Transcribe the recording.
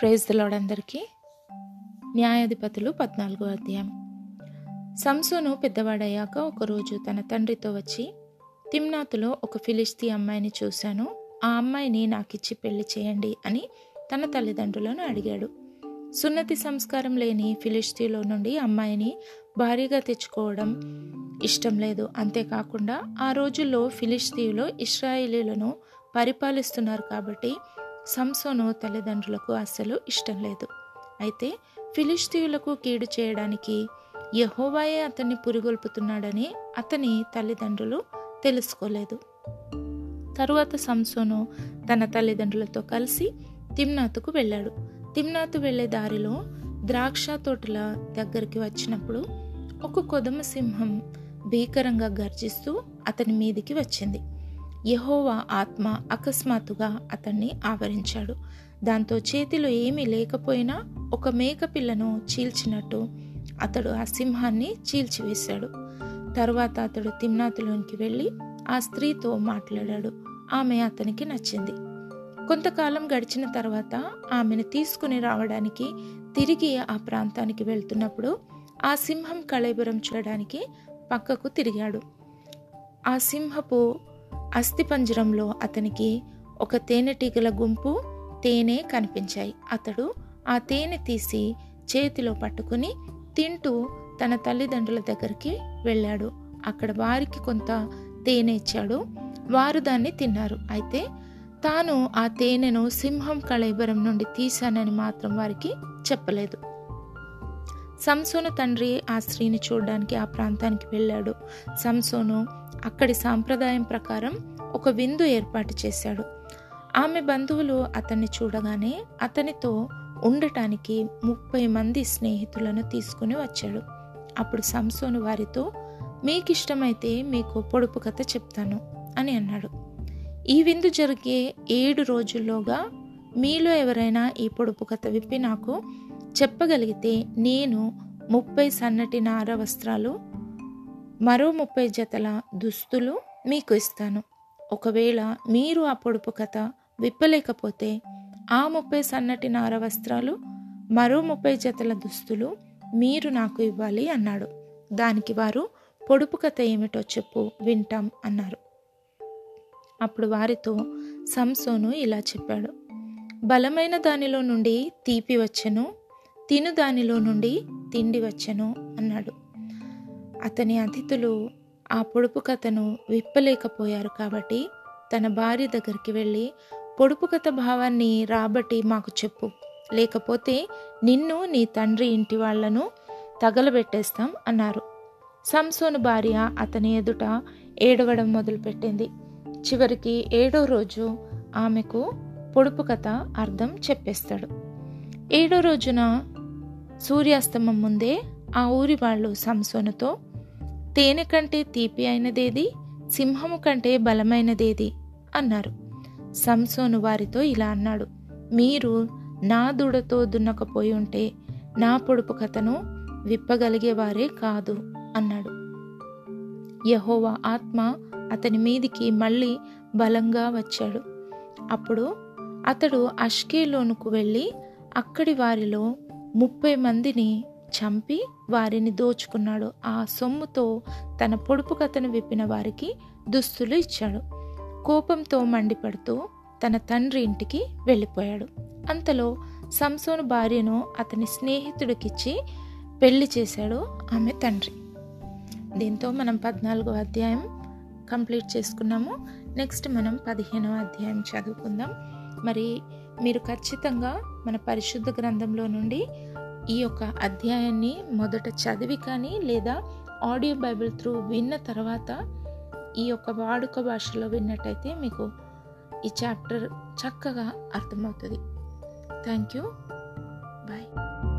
Praise అందరికీ. న్యాయాధిపతులు పద్నాలుగో అధ్యాయం. సంసోను పెద్దవాడయ్యాక ఒకరోజు తన తండ్రితో వచ్చి తిమ్నాతులో ఒక ఫిలిస్తీ అమ్మాయిని చూశాను. ఆ అమ్మాయిని నాకిచ్చి పెళ్ళి చేయండి అని తన తల్లిదండ్రులను అడిగాడు. సున్నతి సంస్కారం లేని ఫిలిస్తీలో నుండి అమ్మాయిని భారీగా తెచ్చుకోవడం ఇష్టం లేదు. అంతేకాకుండా ఆ రోజుల్లో ఫిలిస్తీయులు ఇస్రాయిలీలను పరిపాలిస్తున్నారు కాబట్టి సంసోను తల్లిదండ్రులకు అస్సలు ఇష్టం లేదు. అయితే ఫిలిస్తీయులకు కీడు చేయడానికి యహోవాయే అతన్ని పురిగొల్పుతున్నాడని అతని తల్లిదండ్రులు తెలుసుకోలేదు. తరువాత సంసోను తన తల్లిదండ్రులతో కలిసి తిమ్నాతుకు వెళ్ళాడు. తిమ్నాతు వెళ్ళే దారిలో ద్రాక్ష తోటల దగ్గరికి వచ్చినప్పుడు ఒక కొదమ సింహం భీకరంగా గర్జిస్తూ అతని మీదికి వచ్చింది. యహోవా ఆత్మ అకస్మాత్తుగా అతన్ని ఆవరించాడు. దాంతో చేతిలో ఏమీ లేకపోయినా ఒక మేకపిల్లను చీల్చినట్టు అతడు ఆ సింహాన్ని చీల్చివేశాడు. తరువాత అతడు తిమ్నాతులోనికి వెళ్ళి ఆ స్త్రీతో మాట్లాడాడు. ఆమె అతనికి నచ్చింది. కొంతకాలం గడిచిన తర్వాత ఆమెను తీసుకుని రావడానికి తిరిగి ఆ ప్రాంతానికి వెళ్తున్నప్పుడు ఆ సింహం కళేబరం చూడడానికి పక్కకు తిరిగాడు. ఆ సింహపు అస్థిపంజరంలో అతనికి ఒక తేనెటీగల గుంపు తేనె కనిపించాయి. అతడు ఆ తేనె తీసి చేతిలో పట్టుకుని తింటూ తన తల్లిదండ్రుల దగ్గరికి వెళ్ళాడు. అక్కడ వారికి కొంత తేనె ఇచ్చాడు. వారు దాన్ని తిన్నారు. అయితే తాను ఆ తేనెను సింహం కళైబరం నుండి తీశానని మాత్రం వారికి చెప్పలేదు. సంసోను తండ్రి ఆ స్త్రీని చూడడానికి ఆ ప్రాంతానికి వెళ్ళాడు. సంసోను అక్కడి సాంప్రదాయం ప్రకారం ఒక విందు ఏర్పాటు చేశాడు. ఆమె బంధువులు అతన్ని చూడగానే అతనితో ఉండటానికి ముప్పై మంది స్నేహితులను తీసుకుని వచ్చాడు. అప్పుడు సంసోను వారితో మీకు ఇష్టమైతే మీకు పొడుపు కథ చెప్తాను అని అన్నాడు. ఈ విందు జరిగే ఏడు రోజుల్లోగా మీలో ఎవరైనా ఈ పొడుపు కథ విప్పి నాకు చెప్పగలిగితే నేను ముప్పై సన్నటి నార వస్త్రాలు మరో ముప్పై జతల దుస్తులు మీకు ఇస్తాను. ఒకవేళ మీరు ఆ పొడుపు కథ విప్పలేకపోతే ఆ ముప్పై సన్నటి నార వస్త్రాలు మరో ముప్పై జతల దుస్తులు మీరు నాకు ఇవ్వాలి అన్నాడు. దానికి వారు పొడుపు కథ ఏమిటో చెప్పు వింటాం అన్నారు. అప్పుడు వారితో సంసోను ఇలా చెప్పాడు. బలమైన దానిలో నుండి తీపి వచ్చెను తిను దానిలో నుండి తిండి వచ్చెను అన్నాడు. అతని అతిథులు ఆ పొడుపు కథను విప్పలేకపోయారు కాబట్టి తన భార్య దగ్గరికి వెళ్ళి పొడుపు కథ భావాన్ని రాబట్టి మాకు చెప్పు. లేకపోతే నిన్ను నీ తండ్రి ఇంటి వాళ్ళను తగలబెట్టేస్తాం అన్నారు. సంసోను భార్య అతని ఎదుట ఏడవడం మొదలుపెట్టింది. చివరికి ఏడో రోజు ఆమెకు పొడుపు కథ అర్థం చెప్పేస్తాడు. ఏడో రోజున సూర్యాస్తమం ముందే ఆ ఊరి వాళ్ళు సంసోనుతో తేనె కంటే తీపి అయినదేది? సింహము కంటే బలమైనదేది? అన్నారు. సంసోను వారితో ఇలా అన్నాడు. మీరు నా దూడతో దున్నకపోయి ఉంటే నా పొడుపు కథను విప్పగలిగేవారే కాదు అన్నాడు. యహోవా ఆత్మ అతని మీదికి మళ్ళీ బలంగా వచ్చాడు. అప్పుడు అతడు అష్కేలోనుకు వెళ్ళి అక్కడి వారిలో ముప్పై మందిని చంపి వారిని దోచుకున్నాడు. ఆ సొమ్ముతో తన పొడుపు కథను విప్పిన వారికి దుస్తులు ఇచ్చాడు. కోపంతో మండిపడుతూ తన తండ్రి ఇంటికి వెళ్ళిపోయాడు. అంతలో సంసోను భార్యను అతని స్నేహితుడికిచ్చి పెళ్ళి చేశాడు ఆమె తండ్రి. దీంతో మనం పద్నాలుగో అధ్యాయం కంప్లీట్ చేసుకున్నాము. నెక్స్ట్ మనం పదిహేనవ అధ్యాయం చదువుకుందాం. మరి మీరు ఖచ్చితంగా మన పరిశుద్ధ గ్రంథంలో నుండి ఈ యొక్క అధ్యాయాన్ని మొదట చదివి కానీ లేదా ఆడియో బైబిల్ త్రూ విన్న తర్వాత ఈ యొక్క వాడుక భాషలో విన్నట్టయితే మీకు ఈ చాప్టర్ చక్కగా అర్థమవుతుంది. Thank you. బాయ్.